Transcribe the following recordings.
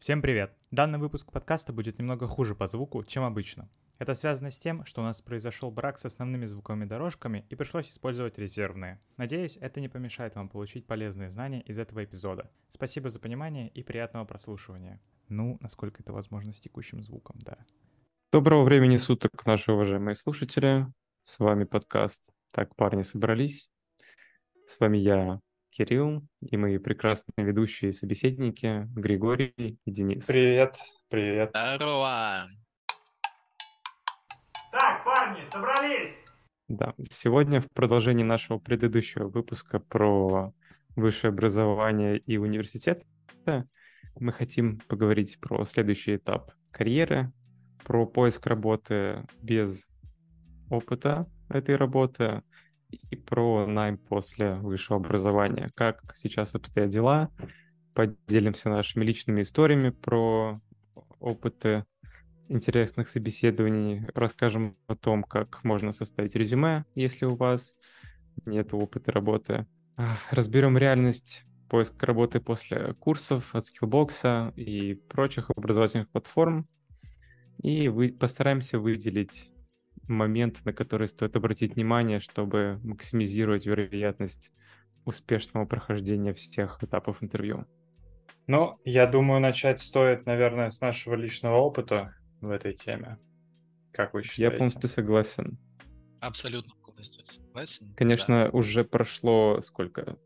Всем привет! Данный выпуск подкаста будет немного хуже по звуку, чем обычно. Это связано с тем, что у нас произошел брак с основными звуковыми дорожками и пришлось использовать резервные. Надеюсь, это не помешает вам получить полезные знания из этого эпизода. Спасибо за понимание и приятного прослушивания. Ну, насколько это возможно с текущим звуком, да. Доброго времени суток, наши уважаемые слушатели. С вами подкаст «Так парни собрались». С вами я, Кирилл, и мои прекрасные ведущие собеседники Григорий и Денис. Привет, привет. Здорово! Так, парни, собрались! Да, сегодня в продолжении нашего предыдущего выпуска про высшее образование и университет мы хотим поговорить про следующий этап карьеры, про поиск работы без опыта этой работы, и про найм после высшего образования. Как сейчас обстоят дела? Поделимся нашими личными историями про опыты интересных собеседований. Расскажем о том, как можно составить резюме, если у вас нет опыта работы. Разберем реальность поиска работы после курсов от Skillbox и прочих образовательных платформ. И вы, постараемся выделить момент, на который стоит обратить внимание, чтобы максимизировать вероятность успешного прохождения всех этапов интервью? Ну, я думаю, начать стоит, наверное, с нашего личного опыта в этой теме. Как вы считаете? Я полностью согласен. Абсолютно полностью согласен. Конечно, да. уже прошло сколько?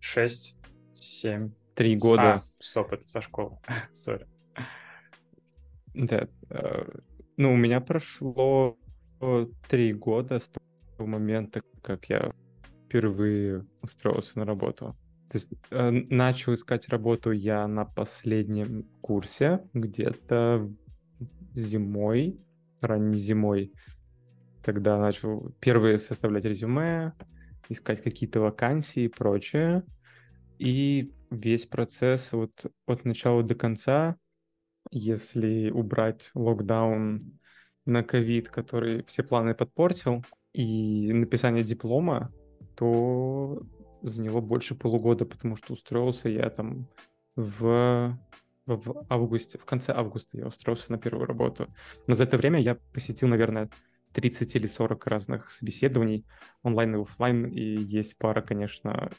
Шесть, семь. Три года. А, стоп, это со школы. Сори. Да. Э, ну, у меня прошло три года с того момента, как я впервые устроился на работу. То есть э, начал искать работу я на последнем курсе, где-то зимой, ранней зимой. Тогда начал первые составлять резюме, искать какие-то вакансии и прочее. И весь процесс вот от начала до конца, если убрать локдаун на ковид, который все планы подпортил, и написание диплома, то за него больше полугода, потому что устроился я там в, в августе, в конце августа я устроился на первую работу. Но за это время я посетил, наверное, 30 или 40 разных собеседований онлайн и офлайн, и есть пара, конечно,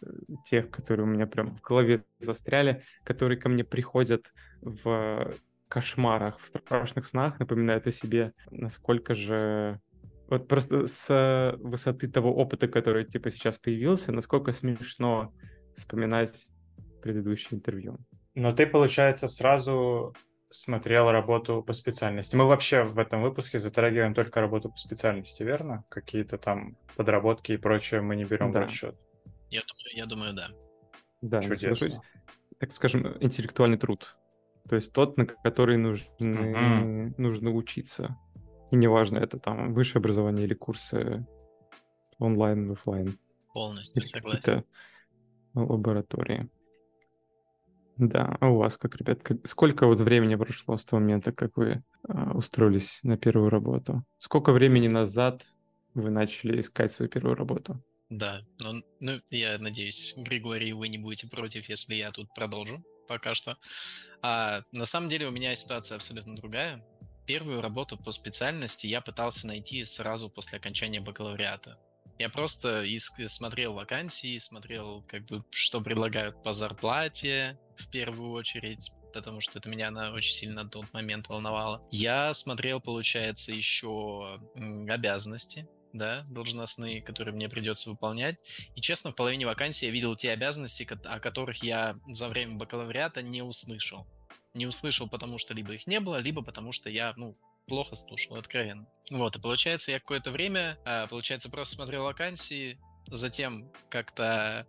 тех, которые у меня прям в голове застряли, которые ко мне приходят в кошмарах, в страшных снах напоминают о себе, насколько же вот просто с высоты того опыта, который типа сейчас появился, насколько смешно вспоминать предыдущее интервью. Но ты, получается, сразу смотрел работу по специальности. Мы вообще в этом выпуске затрагиваем только работу по специальности, верно? Какие-то там подработки и прочее мы не берем да. в расчет. Я думаю, я думаю, да. Да, Чудесно. Есть, так скажем, интеллектуальный труд. То есть тот, на который нужно, mm-hmm. нужно учиться. И неважно, это там высшее образование или курсы онлайн, офлайн. Полностью или согласен. лаборатории. Да, а у вас как, ребят, как, сколько вот времени прошло с того момента, как вы а, устроились на первую работу? Сколько времени назад вы начали искать свою первую работу? Да, ну, ну я надеюсь, Григорий, вы не будете против, если я тут продолжу пока что. А на самом деле у меня ситуация абсолютно другая. Первую работу по специальности я пытался найти сразу после окончания бакалавриата. Я просто иск- смотрел вакансии, смотрел, как бы, что предлагают по зарплате в первую очередь, потому что это меня на, очень сильно на тот момент волновало. Я смотрел, получается, еще обязанности, да, должностные, которые мне придется выполнять. И честно, в половине вакансий я видел те обязанности, о которых я за время бакалавриата не услышал. Не услышал, потому что либо их не было, либо потому что я, ну, плохо слушал, откровенно. Вот, и получается, я какое-то время, а, получается, просто смотрел вакансии, затем как-то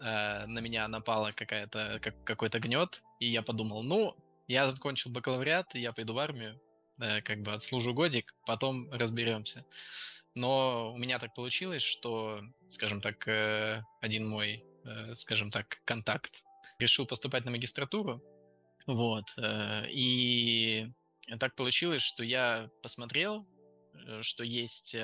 э, на меня напала какая-то, как, какой-то гнет, и я подумал, ну, я закончил бакалавриат, я пойду в армию, э, как бы отслужу годик, потом разберемся. Но у меня так получилось, что, скажем так, э, один мой, э, скажем так, контакт решил поступать на магистратуру. Вот. Э, и так получилось, что я посмотрел, что есть,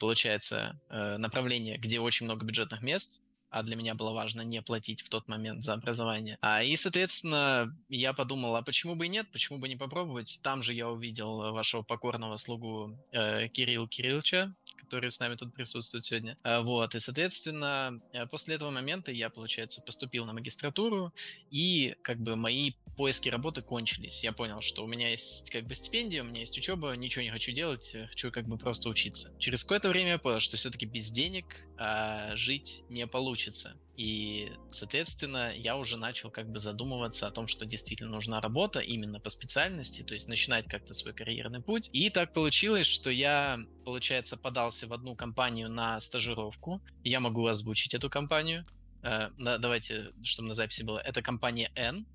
получается, направление, где очень много бюджетных мест, а для меня было важно не платить в тот момент за образование. А, и, соответственно, я подумал, а почему бы и нет, почему бы не попробовать? Там же я увидел вашего покорного слугу э, Кирилла Кирилловича, который с нами тут присутствует сегодня. А, вот, и, соответственно, э, после этого момента я, получается, поступил на магистратуру, и как бы мои поиски работы кончились. Я понял, что у меня есть как бы стипендия, у меня есть учеба, ничего не хочу делать, э, хочу как бы просто учиться. Через какое-то время я понял, что все-таки без денег а, жить не получится. И, соответственно, я уже начал как бы задумываться о том, что действительно нужна работа именно по специальности, то есть начинать как-то свой карьерный путь. И так получилось, что я, получается, подался в одну компанию на стажировку. Я могу озвучить эту компанию. Uh, давайте, чтобы на записи было. Это компания N.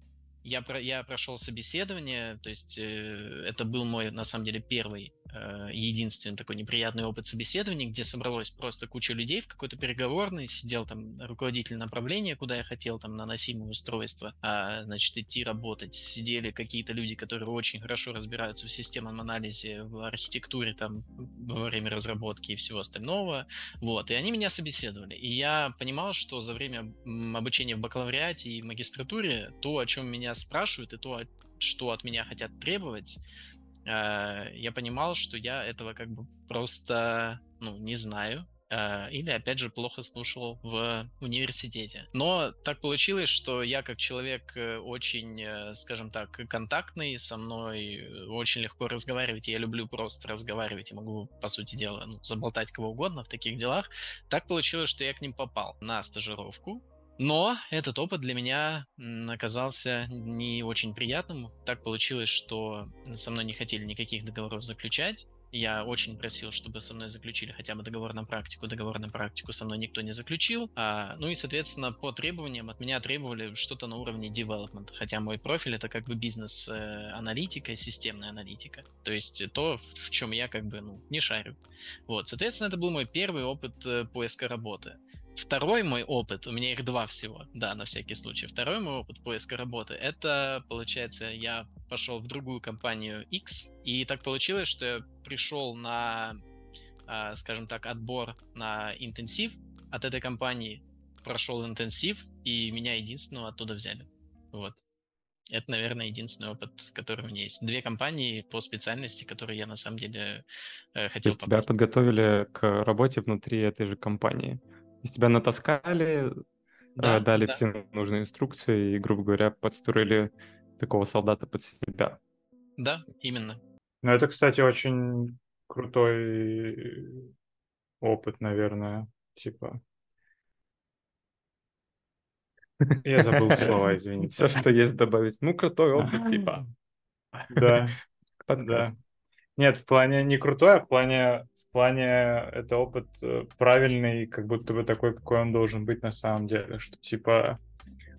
Я, про, я прошел собеседование, то есть э, это был мой, на самом деле, первый Э, единственный такой неприятный опыт собеседования, где собралось просто куча людей в какой-то переговорной, сидел там руководитель направления, куда я хотел, там, на носимое устройство, а, значит, идти работать. Сидели какие-то люди, которые очень хорошо разбираются в системном анализе, в архитектуре, там, во время разработки и всего остального. Вот, и они меня собеседовали. И я понимал, что за время обучения в бакалавриате и магистратуре то, о чем меня спрашивают, и то, что от меня хотят требовать, Э, я понимал, что я этого как бы просто, ну, не знаю, э, или, опять же, плохо слушал в университете. Но так получилось, что я как человек э, очень, скажем так, контактный, со мной очень легко разговаривать, я люблю просто разговаривать, и могу, по сути дела, ну, заболтать кого угодно в таких делах. Так получилось, что я к ним попал на стажировку, но этот опыт для меня оказался не очень приятным. Так получилось, что со мной не хотели никаких договоров заключать. Я очень просил, чтобы со мной заключили хотя бы договор на практику. Договор на практику со мной никто не заключил. А, ну и, соответственно, по требованиям от меня требовали что-то на уровне development. Хотя мой профиль это как бы бизнес-аналитика, системная аналитика. То есть то, в, в чем я как бы ну, не шарю. Вот, соответственно, это был мой первый опыт э, поиска работы. Второй мой опыт, у меня их два всего, да, на всякий случай. Второй мой опыт поиска работы, это, получается, я пошел в другую компанию X, и так получилось, что я пришел на, а, скажем так, отбор на интенсив от этой компании, прошел интенсив, и меня единственного оттуда взяли. Вот. Это, наверное, единственный опыт, который у меня есть. Две компании по специальности, которые я на самом деле э, хотел То есть попасть. тебя подготовили к работе внутри этой же компании? Из тебя натаскали, да, э, дали да. все нужные инструкции и, грубо говоря, подстроили такого солдата под себя. Да, именно. Ну, это, кстати, очень крутой опыт, наверное. Типа. Я забыл слова, извините. Все, что есть добавить. Ну, крутой опыт, типа. Да. Подкаст. Да. Нет, в плане не крутой, а в плане, в плане это опыт э, правильный, как будто бы такой, какой он должен быть на самом деле, что типа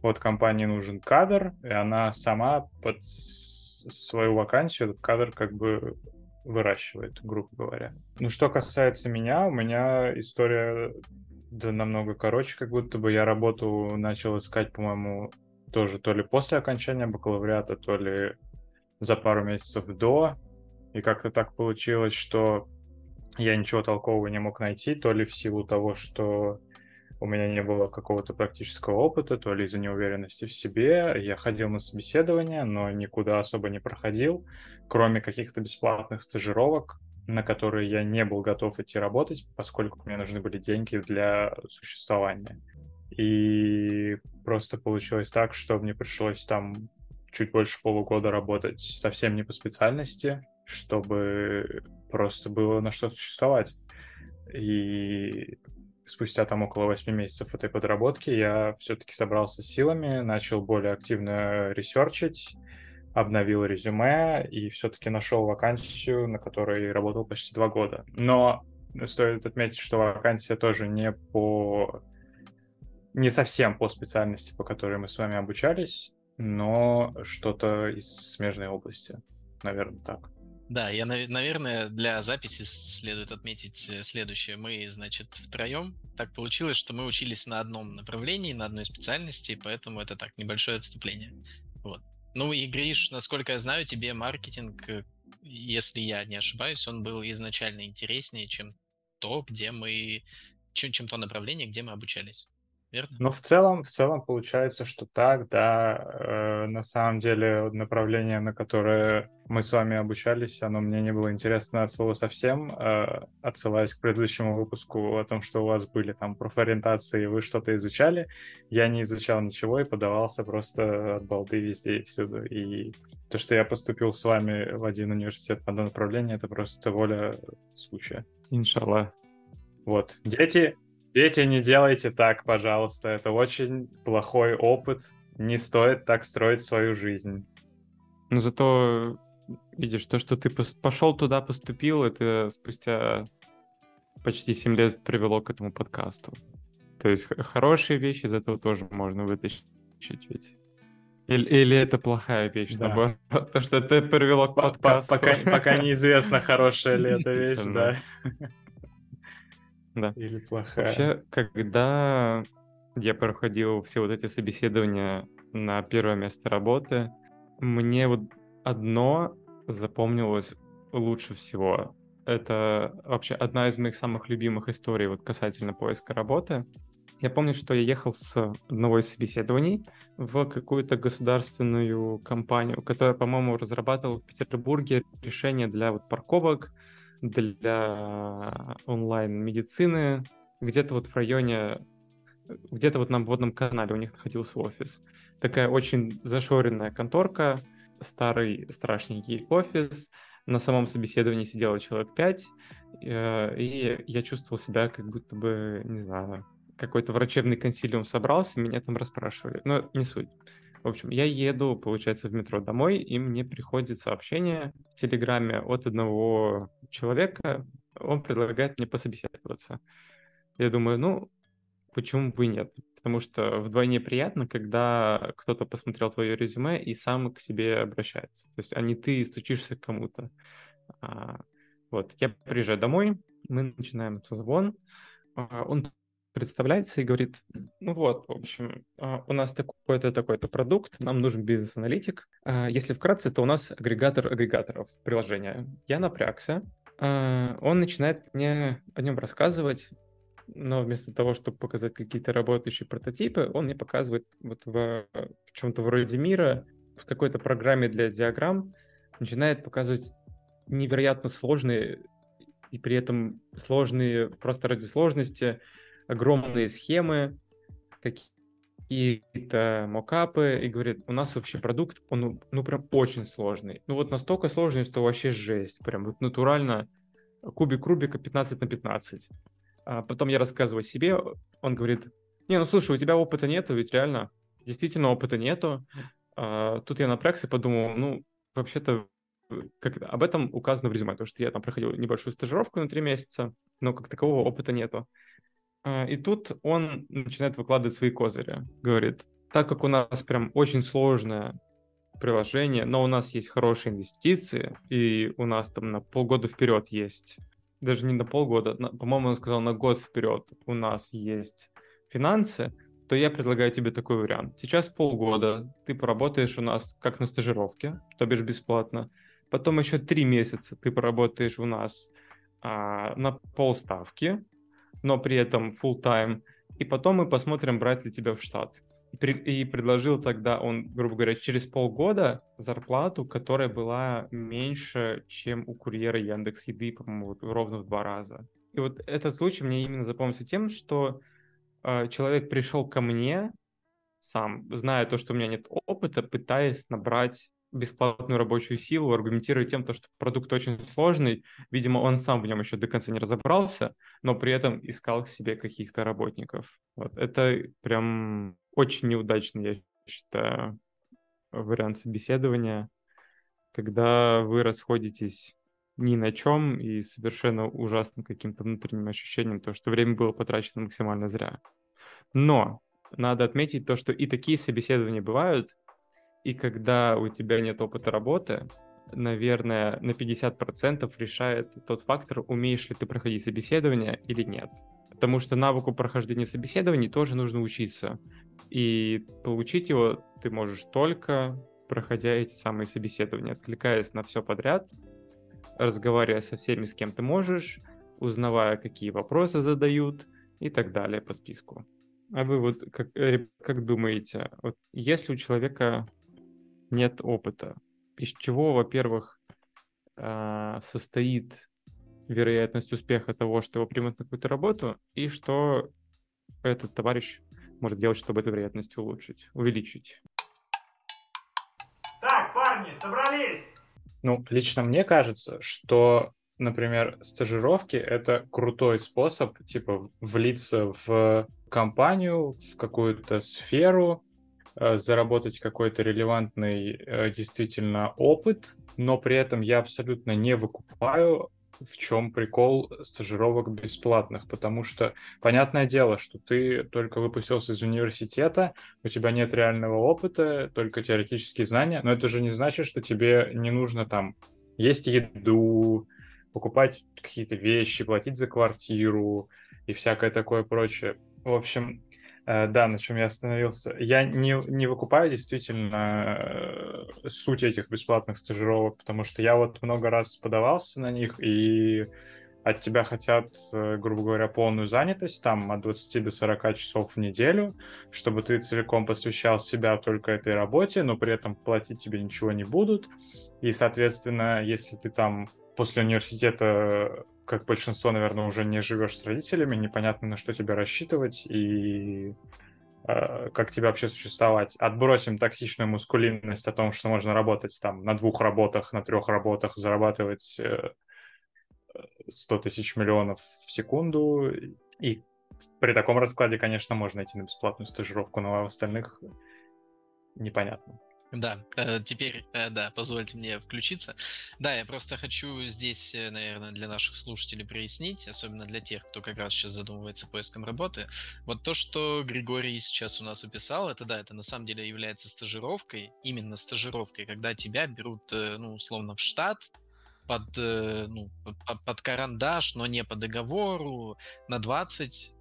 вот компании нужен кадр, и она сама под свою вакансию этот кадр как бы выращивает, грубо говоря. Ну, что касается меня, у меня история да намного короче, как будто бы я работу начал искать, по-моему, тоже то ли после окончания бакалавриата, то ли за пару месяцев до. И как-то так получилось, что я ничего толкового не мог найти, то ли в силу того, что у меня не было какого-то практического опыта, то ли из-за неуверенности в себе. Я ходил на собеседование, но никуда особо не проходил, кроме каких-то бесплатных стажировок, на которые я не был готов идти работать, поскольку мне нужны были деньги для существования. И просто получилось так, что мне пришлось там чуть больше полугода работать совсем не по специальности, чтобы просто было на что существовать. И спустя там около 8 месяцев этой подработки я все-таки собрался силами, начал более активно ресерчить, обновил резюме и все-таки нашел вакансию, на которой работал почти два года. Но стоит отметить, что вакансия тоже не по не совсем по специальности, по которой мы с вами обучались, но что-то из смежной области, наверное, так. Да, я, наверное, для записи следует отметить э, следующее. Мы, значит, втроем. Так получилось, что мы учились на одном направлении, на одной специальности, поэтому это так, небольшое отступление. Вот. Ну и, Гриш, насколько я знаю, тебе маркетинг, э, если я не ошибаюсь, он был изначально интереснее, чем то, где мы... чем, чем то направление, где мы обучались. Верно? Ну, в целом, в целом получается, что так, да. Э, на самом деле направление, на которое мы с вами обучались, оно мне не было интересно от слова совсем. Э, отсылаясь к предыдущему выпуску о том, что у вас были там профориентации, вы что-то изучали. Я не изучал ничего и подавался просто от балды везде и всюду. И то, что я поступил с вами в один университет по одно направление, это просто воля случая. Иншаллах. Вот. Дети, дети, не делайте так, пожалуйста. Это очень плохой опыт. Не стоит так строить свою жизнь. Но зато, видишь, то, что ты пошел туда, поступил, это спустя почти 7 лет привело к этому подкасту. То есть хорошие вещи из этого тоже можно вытащить ведь. Или, или это плохая вещь, да. наоборот, то, что это привело к подкасту. Пока, пока неизвестно, хорошая ли эта вещь, да. Да. Или плохая. Вообще, когда я проходил все вот эти собеседования на первое место работы, мне вот одно запомнилось лучше всего. Это вообще одна из моих самых любимых историй вот касательно поиска работы. Я помню, что я ехал с одного из собеседований в какую-то государственную компанию, которая, по-моему, разрабатывала в Петербурге решение для вот парковок, для онлайн-медицины, где-то вот в районе, где-то вот на водном канале у них находился офис. Такая очень зашоренная конторка, старый страшненький офис, на самом собеседовании сидело человек пять, э, и я чувствовал себя как будто бы, не знаю, какой-то врачебный консилиум собрался, меня там расспрашивали. Но не суть. В общем, я еду, получается, в метро домой, и мне приходит сообщение в Телеграме от одного человека. Он предлагает мне пособеседоваться. Я думаю, ну, почему бы и нет? Потому что вдвойне приятно, когда кто-то посмотрел твое резюме и сам к себе обращается. То есть, а не ты стучишься к кому-то. А, вот, я приезжаю домой, мы начинаем созвон. А, он представляется и говорит, ну вот, в общем, а, у нас такой-то, такой-то продукт, нам нужен бизнес-аналитик. А, если вкратце, то у нас агрегатор агрегаторов приложения. Я напрягся, он начинает мне о нем рассказывать, но вместо того, чтобы показать какие-то работающие прототипы, он мне показывает вот в, в чем-то вроде мира, в какой-то программе для диаграмм, начинает показывать невероятно сложные и при этом сложные просто ради сложности огромные схемы, какие-то мокапы, и говорит, у нас вообще продукт, он ну, прям очень сложный. Ну вот настолько сложный, что вообще жесть. Прям вот натурально кубик Рубика 15 на 15. А потом я рассказываю себе, он говорит, не, ну слушай, у тебя опыта нету, ведь реально, действительно опыта нету. А, тут я напрягся, подумал, ну, вообще-то как, об этом указано в резюме, то, что я там проходил небольшую стажировку на три месяца, но как такового опыта нету. А, и тут он начинает выкладывать свои козыри. Говорит, так как у нас прям очень сложное приложение, но у нас есть хорошие инвестиции, и у нас там на полгода вперед есть, даже не на полгода, на, по-моему, он сказал на год вперед у нас есть финансы, то я предлагаю тебе такой вариант. Сейчас полгода ты поработаешь у нас как на стажировке, то бишь бесплатно. Потом еще три месяца ты поработаешь у нас а, на полставки, но при этом full time. И потом мы посмотрим, брать ли тебя в штат. И предложил тогда он, грубо говоря, через полгода зарплату, которая была меньше, чем у курьера Яндекс Еды, по-моему, вот ровно в два раза. И вот этот случай мне именно запомнился тем, что э, человек пришел ко мне сам, зная то, что у меня нет опыта, пытаясь набрать бесплатную рабочую силу, аргументируя тем, то, что продукт очень сложный. Видимо, он сам в нем еще до конца не разобрался, но при этом искал к себе каких-то работников. Вот. Это прям очень неудачный, я считаю, вариант собеседования, когда вы расходитесь ни на чем и совершенно ужасным каким-то внутренним ощущением, то, что время было потрачено максимально зря. Но надо отметить то, что и такие собеседования бывают, и когда у тебя нет опыта работы, наверное, на 50% решает тот фактор, умеешь ли ты проходить собеседование или нет. Потому что навыку прохождения собеседований тоже нужно учиться. И получить его ты можешь только проходя эти самые собеседования, откликаясь на все подряд, разговаривая со всеми, с кем ты можешь, узнавая, какие вопросы задают и так далее по списку. А вы вот как, как думаете, вот если у человека нет опыта, из чего, во-первых, а, состоит вероятность успеха того, что его примут на какую-то работу, и что этот товарищ может делать, чтобы эту вероятность улучшить, увеличить? Так, парни, собрались! Ну, лично мне кажется, что например, стажировки — это крутой способ, типа, влиться в компанию, в какую-то сферу, заработать какой-то релевантный э, действительно опыт, но при этом я абсолютно не выкупаю, в чем прикол стажировок бесплатных, потому что понятное дело, что ты только выпустился из университета, у тебя нет реального опыта, только теоретические знания, но это же не значит, что тебе не нужно там есть еду, покупать какие-то вещи, платить за квартиру и всякое такое прочее. В общем, э, да, на чем я остановился. Я не, не выкупаю действительно э, суть этих бесплатных стажировок, потому что я вот много раз подавался на них, и от тебя хотят, э, грубо говоря, полную занятость, там от 20 до 40 часов в неделю, чтобы ты целиком посвящал себя только этой работе, но при этом платить тебе ничего не будут. И, соответственно, если ты там после университета, как большинство, наверное, уже не живешь с родителями, непонятно на что тебя рассчитывать и э, как тебе вообще существовать. Отбросим токсичную мускулинность о том, что можно работать там на двух работах, на трех работах, зарабатывать э, 100 тысяч миллионов в секунду. И при таком раскладе, конечно, можно идти на бесплатную стажировку, но в остальных непонятно. Да, э, теперь, э, да, позвольте мне включиться. Да, я просто хочу здесь, э, наверное, для наших слушателей прояснить, особенно для тех, кто как раз сейчас задумывается поиском работы. Вот то, что Григорий сейчас у нас описал, это да, это на самом деле является стажировкой, именно стажировкой, когда тебя берут, ну, условно, в штат, под, ну, под карандаш, но не по договору, на 20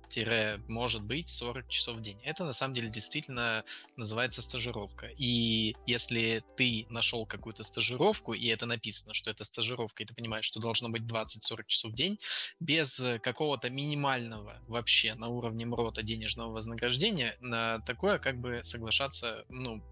может быть 40 часов в день. Это на самом деле действительно называется стажировка. И если ты нашел какую-то стажировку, и это написано, что это стажировка, и ты понимаешь, что должно быть 20-40 часов в день, без какого-то минимального вообще на уровне МРОТа денежного вознаграждения, на такое как бы соглашаться, ну,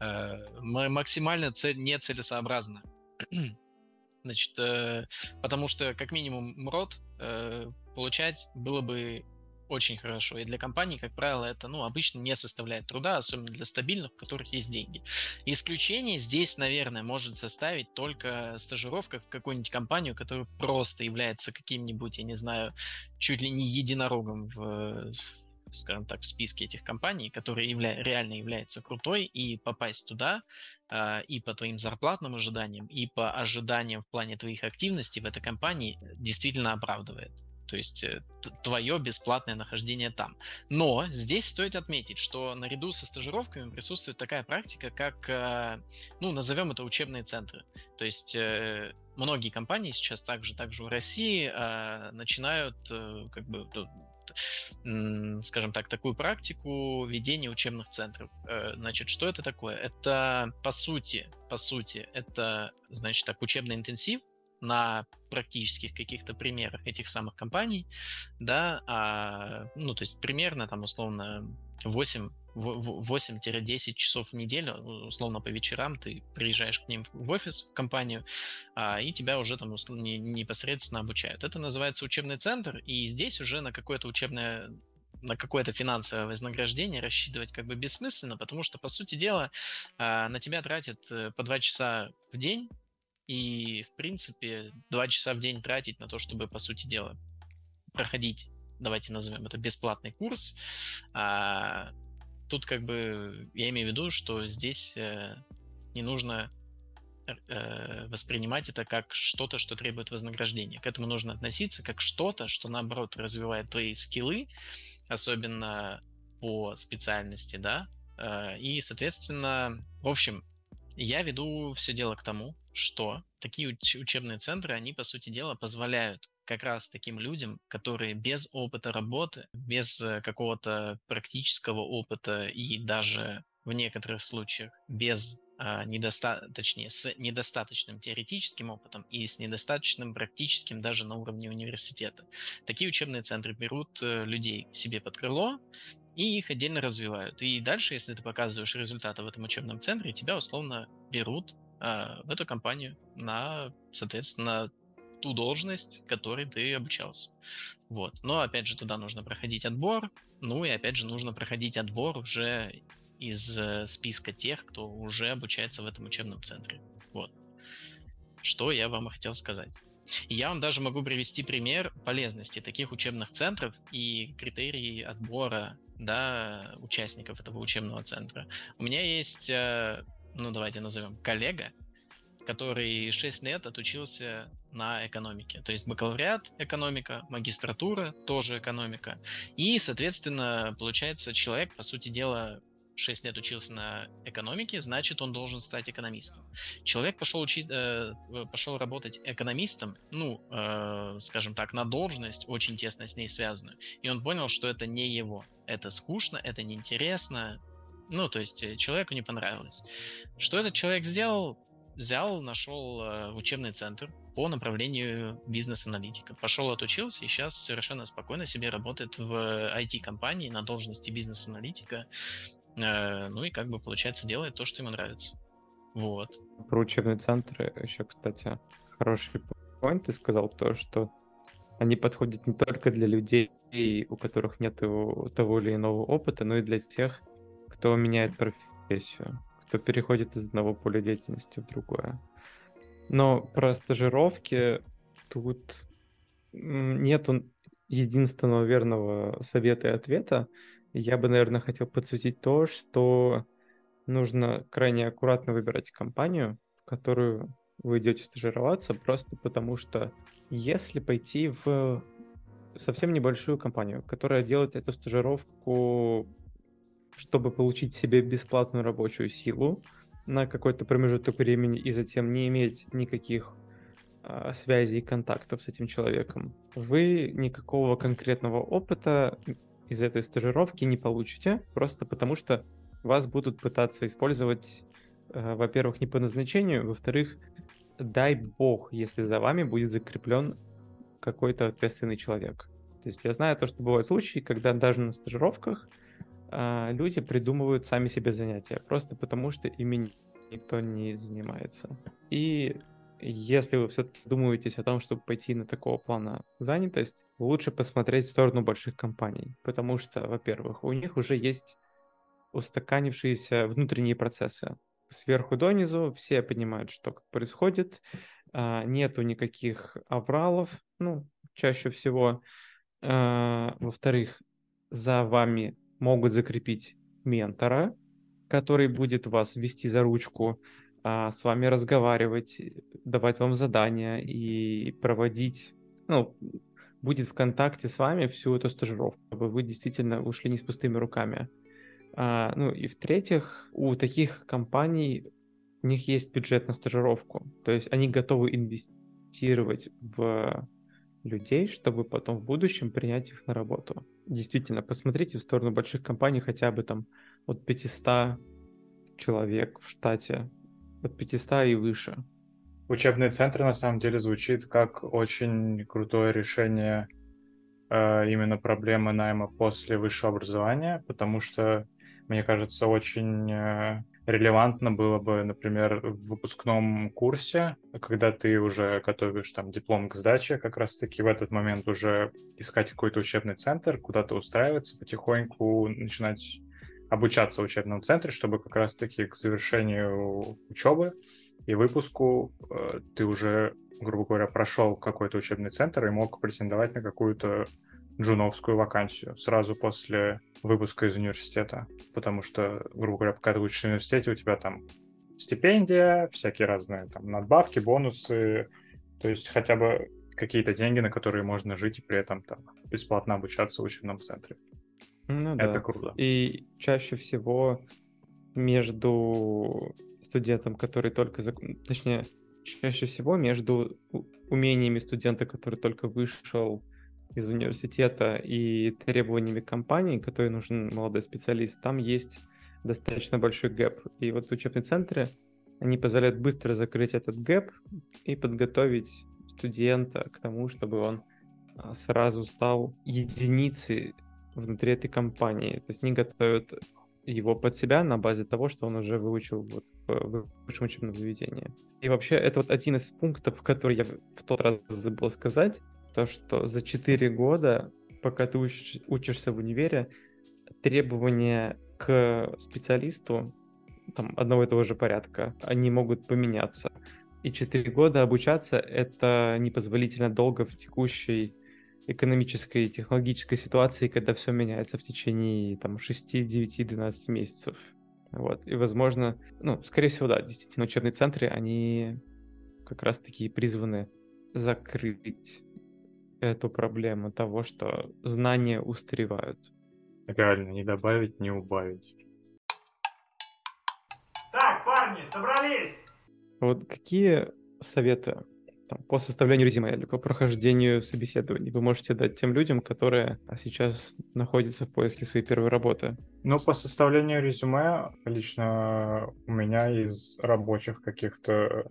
э, максимально цель, нецелесообразно. Значит, э, потому что как минимум МРОТ э, получать было бы очень хорошо. И для компаний, как правило, это ну, обычно не составляет труда, особенно для стабильных, у которых есть деньги. Исключение здесь, наверное, может составить только стажировка в какую-нибудь компанию, которая просто является каким-нибудь, я не знаю, чуть ли не единорогом в скажем так, в списке этих компаний, которые явля- реально является крутой, и попасть туда э, и по твоим зарплатным ожиданиям, и по ожиданиям в плане твоих активностей в этой компании действительно оправдывает то есть э, твое бесплатное нахождение там. Но здесь стоит отметить, что наряду со стажировками присутствует такая практика, как, э, ну, назовем это учебные центры. То есть э, многие компании сейчас также, также в России начинают как бы скажем так, такую практику ведения учебных центров. Значит, что это такое? Это, по сути, по сути, это, значит, так, учебный интенсив, на практических каких-то примерах этих самых компаний, да, а, ну, то есть примерно там условно 8 8-10 часов в неделю, условно по вечерам, ты приезжаешь к ним в офис, в компанию, а, и тебя уже там не, непосредственно обучают. Это называется учебный центр, и здесь уже на какое-то учебное на какое-то финансовое вознаграждение рассчитывать как бы бессмысленно, потому что, по сути дела, а, на тебя тратят э, по 2 часа в день, и, в принципе, два часа в день тратить на то, чтобы, по сути дела, проходить, давайте назовем это бесплатный курс, а, тут как бы я имею в виду, что здесь э, не нужно э, воспринимать это как что-то, что требует вознаграждения. К этому нужно относиться как что-то, что наоборот развивает твои скиллы, особенно по специальности, да, э, и, соответственно, в общем, я веду все дело к тому, что такие учебные центры, они, по сути дела, позволяют как раз таким людям, которые без опыта работы, без э, какого-то практического опыта и даже в некоторых случаях без а, недоста... точнее, с недостаточным теоретическим опытом и с недостаточным практическим даже на уровне университета. Такие учебные центры берут э, людей себе под крыло и их отдельно развивают. И дальше, если ты показываешь результаты в этом учебном центре, тебя условно берут э, в эту компанию на, соответственно, ту должность, которой ты обучался. Вот. Но опять же туда нужно проходить отбор, ну и опять же нужно проходить отбор уже из э, списка тех, кто уже обучается в этом учебном центре. Вот. Что я вам хотел сказать. Я вам даже могу привести пример полезности таких учебных центров и критерии отбора да, участников этого учебного центра. У меня есть, э, ну давайте назовем, коллега, который 6 лет отучился на экономике. То есть бакалавриат экономика, магистратура тоже экономика. И, соответственно, получается, человек, по сути дела, 6 лет учился на экономике, значит, он должен стать экономистом. Человек пошел, учить, э, пошел работать экономистом, ну, э, скажем так, на должность, очень тесно с ней связанную, и он понял, что это не его. Это скучно, это неинтересно, ну, то есть э, человеку не понравилось. Что этот человек сделал? Взял, нашел э, учебный центр по направлению бизнес-аналитика. Пошел, отучился и сейчас совершенно спокойно себе работает в IT-компании на должности бизнес-аналитика. Э, ну и как бы, получается, делает то, что ему нравится. Вот. Про учебные центры еще, кстати, хороший point ты сказал то, что они подходят не только для людей, у которых нет того или иного опыта, но и для тех, кто меняет профессию, кто переходит из одного поля деятельности в другое. Но про стажировки тут нет единственного верного совета и ответа. Я бы, наверное, хотел подсветить то, что нужно крайне аккуратно выбирать компанию, в которую вы идете стажироваться, просто потому что если пойти в совсем небольшую компанию, которая делает эту стажировку, чтобы получить себе бесплатную рабочую силу на какой-то промежуток времени и затем не иметь никаких а, связей и контактов с этим человеком, вы никакого конкретного опыта из этой стажировки не получите, просто потому что вас будут пытаться использовать, э, во-первых, не по назначению, во-вторых, дай бог, если за вами будет закреплен какой-то ответственный человек. То есть я знаю то, что бывают случаи, когда даже на стажировках э, люди придумывают сами себе занятия, просто потому что ими никто не занимается. И если вы все-таки думаетесь о том, чтобы пойти на такого плана занятость, лучше посмотреть в сторону больших компаний, потому что, во-первых, у них уже есть устаканившиеся внутренние процессы. Сверху донизу все понимают, что происходит, а, нету никаких авралов, ну, чаще всего. А, во-вторых, за вами могут закрепить ментора, который будет вас вести за ручку, а, с вами разговаривать, давать вам задания и проводить, ну, будет в контакте с вами всю эту стажировку, чтобы вы действительно ушли не с пустыми руками. А, ну и в-третьих, у таких компаний у них есть бюджет на стажировку, то есть они готовы инвестировать в людей, чтобы потом в будущем принять их на работу. Действительно, посмотрите в сторону больших компаний, хотя бы там от 500 человек в штате, от 500 и выше. Учебные центры на самом деле звучит как очень крутое решение э, именно проблемы найма после высшего образования, потому что, мне кажется, очень э, релевантно было бы, например, в выпускном курсе, когда ты уже готовишь там диплом к сдаче, как раз-таки в этот момент уже искать какой-то учебный центр, куда-то устраиваться, потихоньку начинать обучаться в учебном центре, чтобы как раз-таки к завершению учебы и выпуску э, ты уже, грубо говоря, прошел какой-то учебный центр и мог претендовать на какую-то джуновскую вакансию сразу после выпуска из университета. Потому что, грубо говоря, пока ты учишься в университете, у тебя там стипендия, всякие разные там надбавки, бонусы, то есть хотя бы какие-то деньги, на которые можно жить и при этом там бесплатно обучаться в учебном центре. Ну, Это да. круто. И чаще всего между студентом, который только... Зак... Точнее, чаще всего между умениями студента, который только вышел из университета, и требованиями компании, которой нужен молодой специалист, там есть достаточно большой gap. И вот в учебные центры они позволяют быстро закрыть этот gap и подготовить студента к тому, чтобы он а, сразу стал единицей внутри этой компании. То есть они готовят его под себя на базе того, что он уже выучил вот в высшем учебном заведении. И вообще это вот один из пунктов, который я в тот раз забыл сказать, то, что за 4 года, пока ты учишь, учишься в универе, требования к специалисту там, одного и того же порядка, они могут поменяться. И 4 года обучаться — это непозволительно долго в текущей экономической и технологической ситуации, когда все меняется в течение там, 6, 9, 12 месяцев. Вот. И, возможно, ну, скорее всего, да, действительно, учебные центры, они как раз-таки призваны закрыть эту проблему того, что знания устаревают. Реально, не добавить, не убавить. Так, парни, собрались! Вот какие советы там, по составлению резюме или по прохождению собеседований вы можете дать тем людям, которые сейчас находятся в поиске своей первой работы? Ну, по составлению резюме лично у меня из рабочих каких-то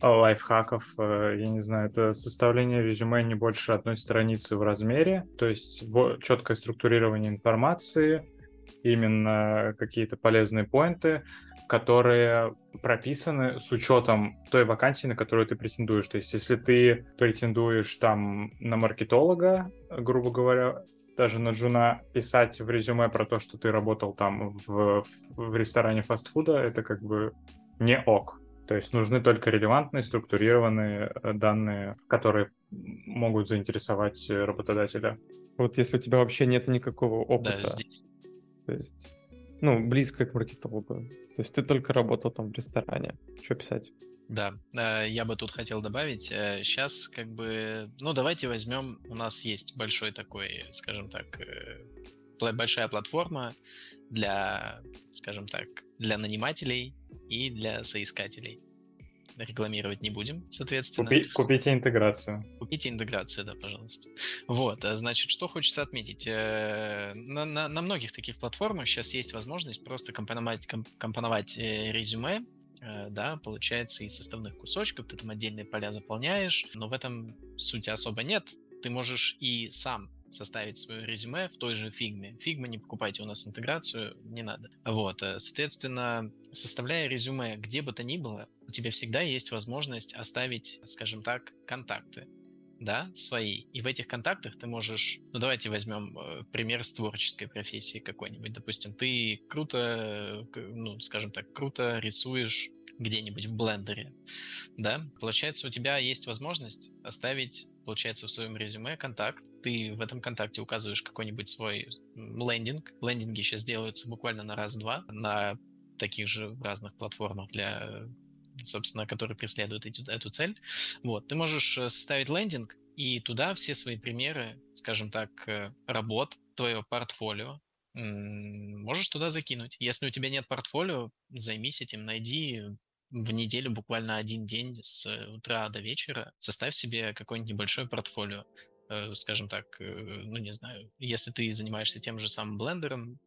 лайфхаков, э, я не знаю, это составление резюме не больше одной страницы в размере, то есть четкое структурирование информации, именно какие-то полезные поинты, которые прописаны с учетом той вакансии, на которую ты претендуешь. То есть, если ты претендуешь там на маркетолога, грубо говоря, даже на джуна писать в резюме про то, что ты работал там в, в ресторане фастфуда, это как бы не ок. То есть нужны только релевантные, структурированные э, данные, которые могут заинтересовать работодателя. Вот если у тебя вообще нет никакого опыта, да, здесь. То есть ну, близко к маркетологу. То есть ты только работал там в ресторане. Что писать? Да, э, я бы тут хотел добавить. Сейчас э, как бы, ну давайте возьмем, у нас есть большой такой, скажем так, э, большая платформа для, скажем так, для нанимателей и для соискателей рекламировать не будем, соответственно. Купи, купите интеграцию. Купите интеграцию, да, пожалуйста. Вот, а, значит, что хочется отметить. Э, на, на, на многих таких платформах сейчас есть возможность просто компоновать, компоновать э, резюме, э, да, получается из составных кусочков, ты там отдельные поля заполняешь, но в этом сути особо нет. Ты можешь и сам составить свое резюме в той же фигме. Фигма не покупайте у нас интеграцию, не надо. Вот, э, соответственно, составляя резюме где бы то ни было, у тебя всегда есть возможность оставить, скажем так, контакты да, свои. И в этих контактах ты можешь, ну давайте возьмем э, пример с творческой профессии какой-нибудь. Допустим, ты круто, ну скажем так, круто рисуешь где-нибудь в блендере, да, получается, у тебя есть возможность оставить, получается, в своем резюме контакт. Ты в этом контакте указываешь какой-нибудь свой лендинг. Лендинги сейчас делаются буквально на раз-два на таких же разных платформах для собственно, которые преследуют эту, эту цель. Вот, ты можешь э, составить лендинг, и туда все свои примеры, скажем так, э, работ, твое портфолио, можешь туда закинуть. Если у тебя нет портфолио, займись этим, найди в неделю буквально один день с утра до вечера, составь себе какое-нибудь небольшое портфолио. Э, скажем так, э, ну не знаю, если ты занимаешься тем же самым блендером,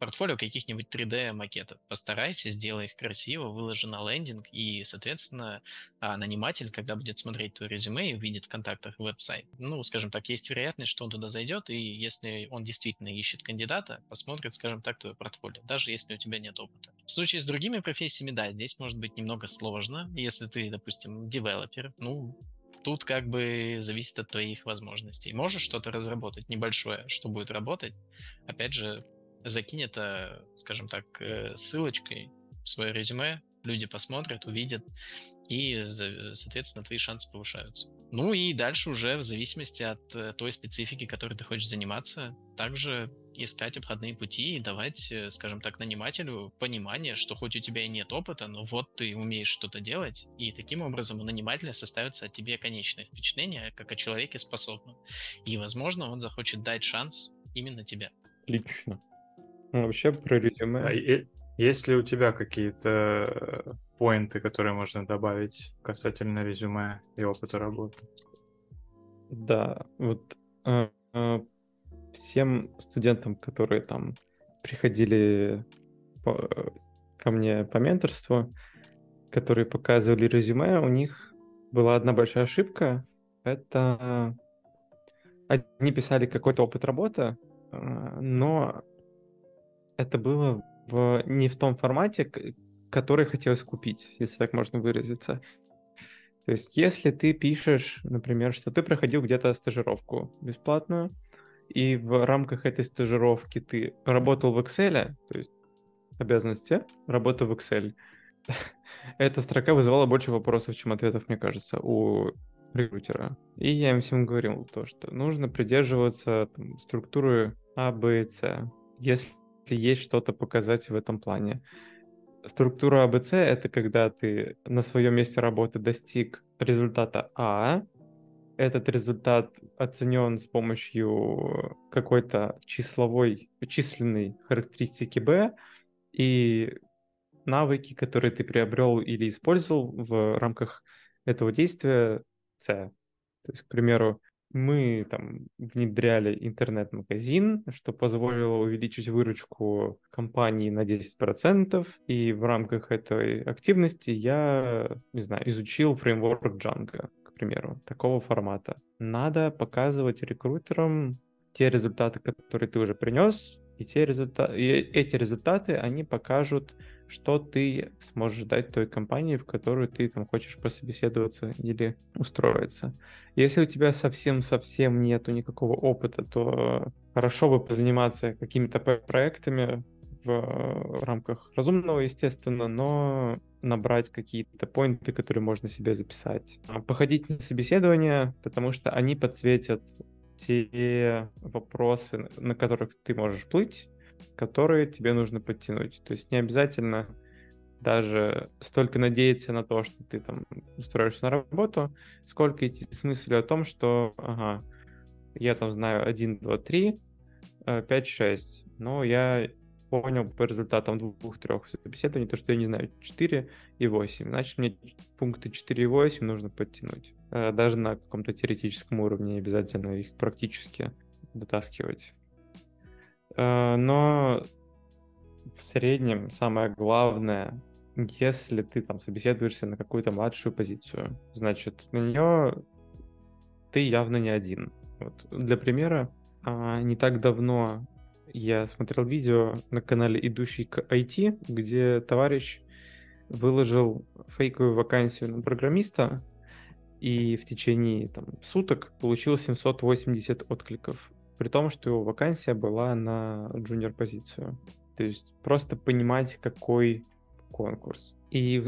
портфолио каких-нибудь 3D-макетов. Постарайся, сделай их красиво, выложи на лендинг, и, соответственно, а, наниматель, когда будет смотреть твое резюме и увидит в контактах веб-сайт, ну, скажем так, есть вероятность, что он туда зайдет, и если он действительно ищет кандидата, посмотрит, скажем так, твое портфолио, даже если у тебя нет опыта. В случае с другими профессиями, да, здесь может быть немного сложно. Если ты, допустим, девелопер, ну, тут как бы зависит от твоих возможностей. Можешь что-то разработать небольшое, что будет работать. Опять же, закинь это, скажем так, э, ссылочкой в свое резюме, люди посмотрят, увидят, и, соответственно, твои шансы повышаются. Ну и дальше уже в зависимости от э, той специфики, которой ты хочешь заниматься, также искать обходные пути и давать, э, скажем так, нанимателю понимание, что хоть у тебя и нет опыта, но вот ты умеешь что-то делать, и таким образом у нанимателя составится о тебе конечное впечатление, как о человеке способном. И, возможно, он захочет дать шанс именно тебе. Отлично. Ну, вообще про резюме. А есть ли у тебя какие-то поинты, которые можно добавить касательно резюме и опыта работы? Да, вот э, э, всем студентам, которые там приходили по, ко мне по менторству, которые показывали резюме, у них была одна большая ошибка. Это они писали какой-то опыт работы, но это было в, не в том формате, который хотелось купить, если так можно выразиться. То есть, если ты пишешь, например, что ты проходил где-то стажировку бесплатную, и в рамках этой стажировки ты работал в Excel, то есть обязанности, работа в Excel, эта строка вызывала больше вопросов, чем ответов, мне кажется, у рекрутера. И я им всем говорил то, что нужно придерживаться там, структуры А, Б и С, если есть что-то показать в этом плане. Структура АБЦ — это когда ты на своем месте работы достиг результата А, этот результат оценен с помощью какой-то числовой, численной характеристики Б, и навыки, которые ты приобрел или использовал в рамках этого действия С. То есть, к примеру, мы там внедряли интернет-магазин, что позволило увеличить выручку компании на 10%, и в рамках этой активности я, не знаю, изучил фреймворк Django, к примеру, такого формата. Надо показывать рекрутерам те результаты, которые ты уже принес, и, те результаты, и эти результаты, они покажут что ты сможешь дать той компании, в которую ты там хочешь пособеседоваться или устроиться. Если у тебя совсем-совсем нету никакого опыта, то хорошо бы позаниматься какими-то проектами в рамках разумного, естественно, но набрать какие-то поинты, которые можно себе записать. А походить на собеседование, потому что они подсветят те вопросы, на которых ты можешь плыть, которые тебе нужно подтянуть. То есть не обязательно даже столько надеяться на то, что ты там устроишься на работу, сколько идти с мыслью о том, что, ага, я там знаю 1, 2, 3, 5, 6, но я понял по результатам двух-трех собеседований, то, что я не знаю 4 и 8. Значит, мне пункты 4 и 8 нужно подтянуть. Э, даже на каком-то теоретическом уровне, обязательно их практически вытаскивать. Э, но в среднем самое главное, если ты там собеседуешься на какую-то младшую позицию, значит, на нее ты явно не один. Вот. Для примера, а, не так давно я смотрел видео на канале «Идущий к IT», где товарищ выложил фейковую вакансию на программиста, и в течение там, суток получил 780 откликов при том, что его вакансия была на junior позицию. То есть просто понимать, какой конкурс. И,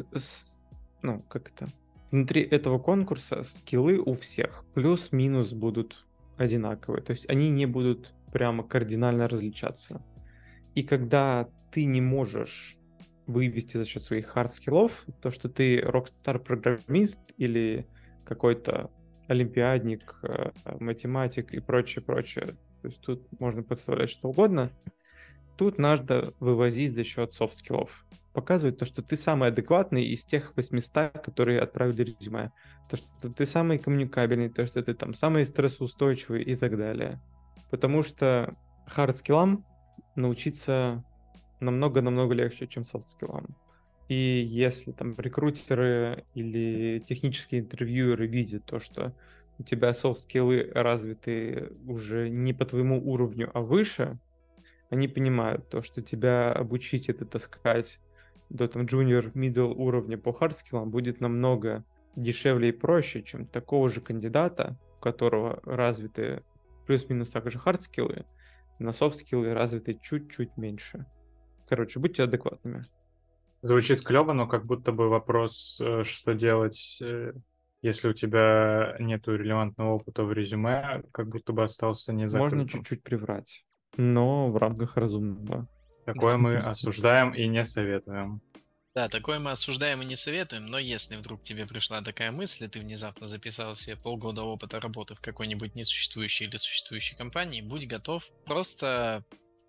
ну, как это? Внутри этого конкурса skill ы у всех плюс-минус будут одинаковые. То есть они не будут прямо кардинально различаться. И когда ты не можешь вывести за счет своих hard skill ов, то, что ты rockstar -программист или какой-то олимпиадник, э, математик и прочее, прочее. То есть тут можно подставлять что угодно. Тут надо вывозить за счет soft skill ов. Показывать то, что ты самый адекватный из тех 800, которые отправили резюме. То, что ты самый коммуникабельный, то, что ты там самый стрессоустойчивый и так далее. Потому что hard skill ам научиться намного-намного легче, чем софт-скиллам. И если там рекрутеры или технические интервьюеры видят то, что у тебя soft skill ы развиты уже не по твоему уровню, а выше, они понимают то, что тебя обучить и дотаскать до там junior, middle уровня по hard skill ам будет намного дешевле и проще, чем такого же кандидата, у которого развиты плюс-минус также hard skill ы, но soft skill ы развиты чуть-чуть меньше. Короче, будьте адекватными. Звучит клево, но как будто бы вопрос, э, что делать, э, если у тебя нет релевантного опыта в резюме, как будто бы остался не закрытым. Можно чуть-чуть приврать, но в рамках разумного. Такое мы осуждаем и не советуем. Да, такое мы осуждаем и не советуем, но если вдруг тебе пришла такая мысль, и ты внезапно записал себе полгода опыта работы в какой-нибудь несуществующей или существующей компании, будь готов просто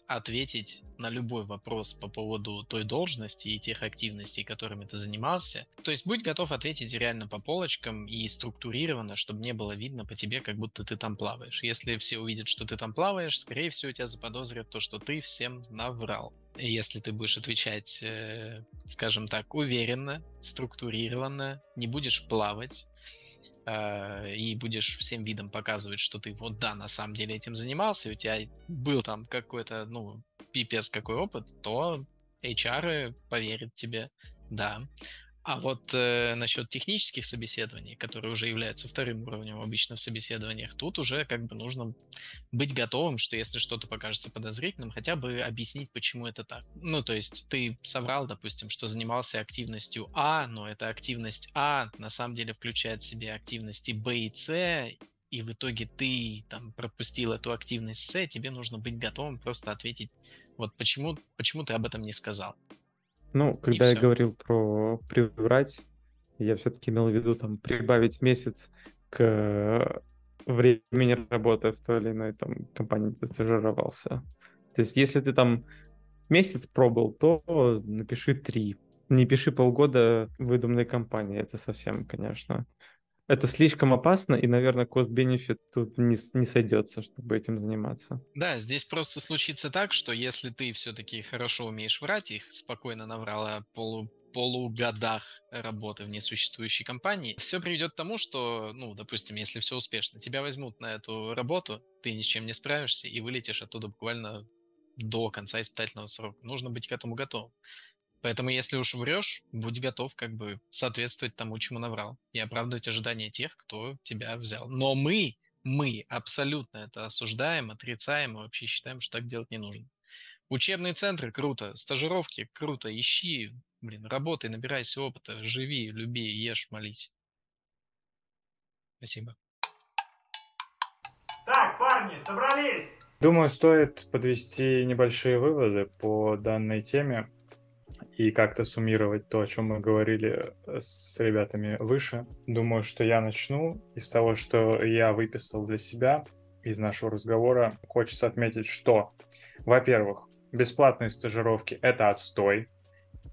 ответить на любой вопрос по поводу той должности и тех активностей, которыми ты занимался. То есть будь готов ответить реально по полочкам и структурированно, чтобы не было видно по тебе, как будто ты там плаваешь. Если все увидят, что ты там плаваешь, скорее всего, тебя заподозрят то, что ты всем наврал. И если ты будешь отвечать, э, скажем так, уверенно, структурированно, не будешь плавать, э, и будешь всем видом показывать, что ты вот да, на самом деле этим занимался, и у тебя был там какой-то, ну, пипец какой опыт, то HR поверят тебе, да. А вот э, насчет технических собеседований, которые уже являются вторым уровнем обычно в собеседованиях, тут уже как бы нужно быть готовым, что если что-то покажется подозрительным, хотя бы объяснить, почему это так. Ну, то есть ты соврал, допустим, что занимался активностью А, но эта активность А на самом деле включает в себе активности Б и С, и в итоге ты там пропустил эту активность С, тебе нужно быть готовым просто ответить, вот почему, почему ты об этом не сказал. Ну, когда я говорил про приврать, я все-таки имел в виду там прибавить месяц к времени работы в той или иной там компании, где ты стажировался. То есть, если ты там месяц пробовал, то напиши три. Не пиши полгода выдуманной компании. Это совсем, конечно, это слишком опасно, и, наверное, cost-benefit тут не, не сойдется, чтобы этим заниматься. Да, здесь просто случится так, что если ты все-таки хорошо умеешь врать, их спокойно наврал о полу, полугодах работы в несуществующей компании, все приведет к тому, что, ну, допустим, если все успешно, тебя возьмут на эту работу, ты ни с чем не справишься и вылетишь оттуда буквально до конца испытательного срока. Нужно быть к этому готовым. Поэтому, если уж врешь, будь готов как бы соответствовать тому, чему наврал, и оправдывать ожидания тех, кто тебя взял. Но мы, мы абсолютно это осуждаем, отрицаем и вообще считаем, что так делать не нужно. Учебные центры круто, стажировки круто, ищи, блин, работай, набирайся опыта, живи, люби, ешь, молись. Спасибо. Так, парни, собрались! Думаю, стоит подвести небольшие выводы по данной теме и как-то суммировать то, о чем мы говорили э, с ребятами выше. Думаю, что я начну из того, что я выписал для себя из нашего разговора. Хочется отметить, что, во-первых, бесплатные стажировки — это отстой,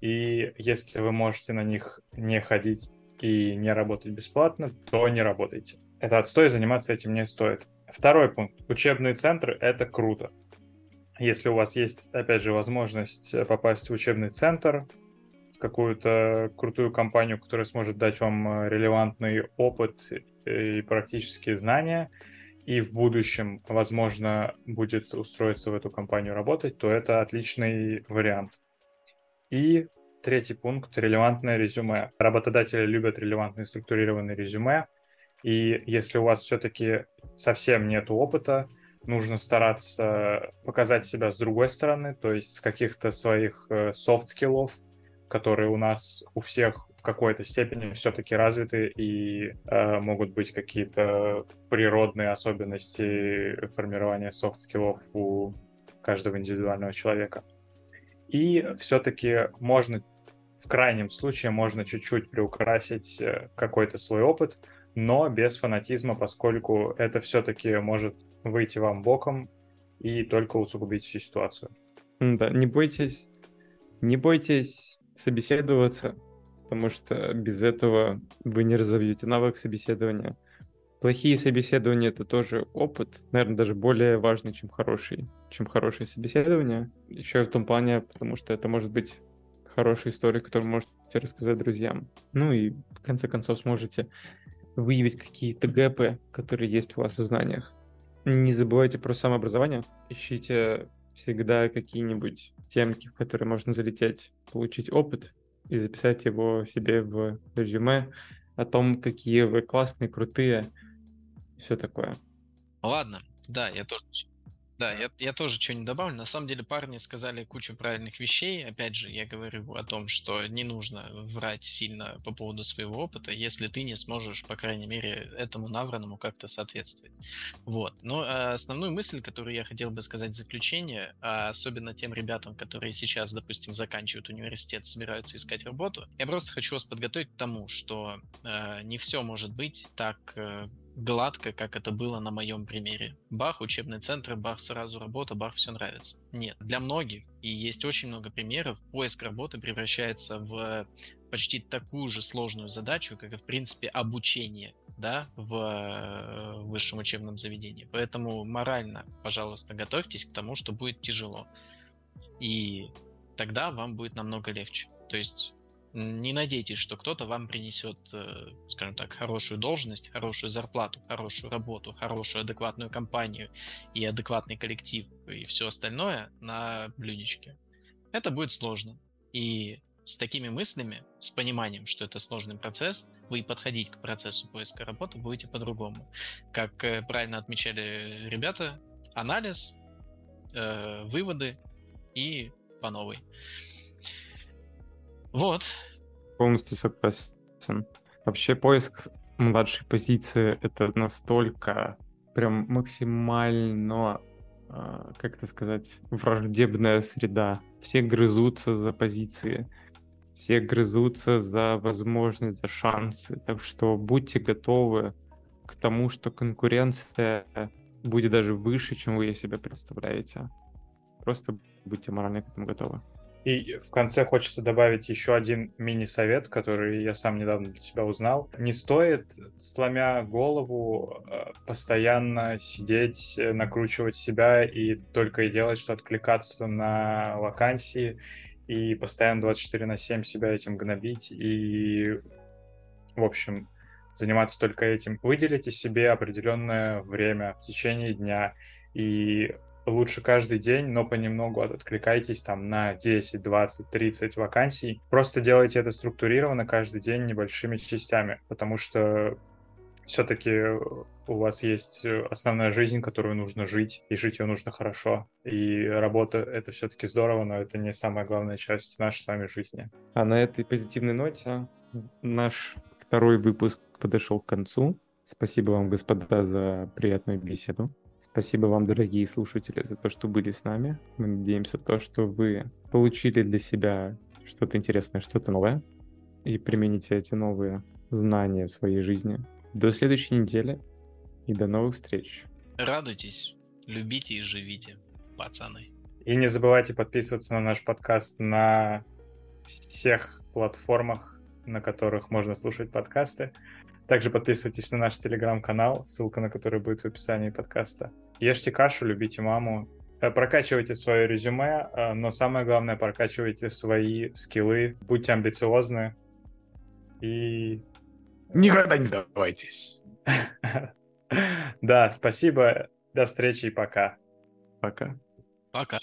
и если вы можете на них не ходить и не работать бесплатно, то не работайте. Это отстой, заниматься этим не стоит. Второй пункт. Учебные центры — это круто если у вас есть, опять же, возможность э, попасть в учебный центр, в какую-то крутую компанию, которая сможет дать вам э, релевантный опыт и практические знания, и в будущем, возможно, будет устроиться в эту компанию работать, то это отличный вариант. И третий пункт — релевантное резюме. Работодатели любят релевантные структурированные резюме, и если у вас все-таки совсем нет опыта, нужно стараться показать себя с другой стороны, то есть с каких-то своих soft skill ов, которые у нас у всех в какой-то степени все-таки развиты и э, могут быть какие-то природные особенности формирования soft skill ов у каждого индивидуального человека. И все-таки можно, в крайнем случае, можно чуть-чуть приукрасить э, какой-то свой опыт, но без фанатизма, поскольку это все-таки может выйти вам боком и только усугубить всю ситуацию. Да, не бойтесь, не бойтесь собеседоваться, потому что без этого вы не разовьете навык собеседования. Плохие собеседования это тоже опыт, наверное, даже более важный, чем хороший, чем хорошее собеседование. Еще и в том плане, потому что это может быть хорошая история, которую можете рассказать друзьям. Ну и в конце концов сможете выявить какие-то гэпы, которые есть у вас в знаниях. Не забывайте про самообразование. Ищите всегда какие-нибудь темки, в которые можно залететь, получить опыт и записать его себе в резюме о том, какие вы классные, крутые, все такое. Ладно, да, я тоже да, я, я тоже что-нибудь добавлю. На самом деле парни сказали кучу правильных вещей. Опять же, я говорю о том, что не нужно врать сильно по поводу своего опыта, если ты не сможешь, по крайней мере, этому навранному как-то соответствовать. Вот. Но а, основную мысль, которую я хотел бы сказать в заключение, а особенно тем ребятам, которые сейчас, допустим, заканчивают университет, собираются искать работу, я просто хочу вас подготовить к тому, что э, не все может быть так э, гладко, как это было на моем примере. Бах, учебный центр, бах, сразу работа, бах, все нравится. Нет, для многих, и есть очень много примеров, поиск работы превращается в почти такую же сложную задачу, как и, в принципе, обучение да, в э, высшем учебном заведении. Поэтому морально, пожалуйста, готовьтесь к тому, что будет тяжело. И тогда вам будет намного легче. То есть Не надейтесь, что кто-то вам принесет, э, скажем так, хорошую должность, хорошую зарплату, хорошую работу, хорошую адекватную компанию и адекватный коллектив и все остальное на блюдечке. Это будет сложно. И с такими мыслями, с пониманием, что это сложный процесс, вы подходить к процессу поиска работы будете по-другому. Как э, правильно отмечали ребята, анализ, э, выводы и по новой. Вот. Полностью согласен. Вообще поиск младшей позиции это настолько прям максимально, а, как это сказать, враждебная среда. Все грызутся за позиции, все грызутся за возможность, за шансы. Так что будьте готовы к тому, что конкуренция будет даже выше, чем вы себе представляете. Просто будьте морально к этому готовы. И в конце хочется добавить еще один мини-совет, который я сам недавно для себя узнал. Не стоит, сломя голову, э, постоянно сидеть, э, накручивать себя и только и делать, что откликаться на вакансии и постоянно 24 на 7 себя этим гнобить и, в общем, заниматься только этим. Выделите себе определенное время в течение дня и лучше каждый день, но понемногу откликайтесь там на 10, 20, 30 вакансий. Просто делайте это структурированно каждый день небольшими частями, потому что все-таки у вас есть основная жизнь, которую нужно жить, и жить ее нужно хорошо. И работа — это все-таки здорово, но это не самая главная часть нашей с вами жизни. А на этой позитивной ноте наш второй выпуск подошел к концу. Спасибо вам, господа, за приятную беседу. Спасибо вам, дорогие слушатели, за то, что были с нами. Мы надеемся то, что вы получили для себя что-то интересное, что-то новое, и примените эти новые знания в своей жизни. До следующей недели и до новых встреч. Радуйтесь, любите и живите, пацаны. И не забывайте подписываться на наш подкаст на всех платформах, на которых можно слушать подкасты. Также подписывайтесь на наш телеграм-канал, ссылка на который будет в описании подкаста. Ешьте кашу, любите маму, э, прокачивайте свое резюме, э, но самое главное, прокачивайте свои скиллы, будьте амбициозны и... Никогда не сдавайтесь. Да, спасибо, до встречи и пока. Пока. Пока.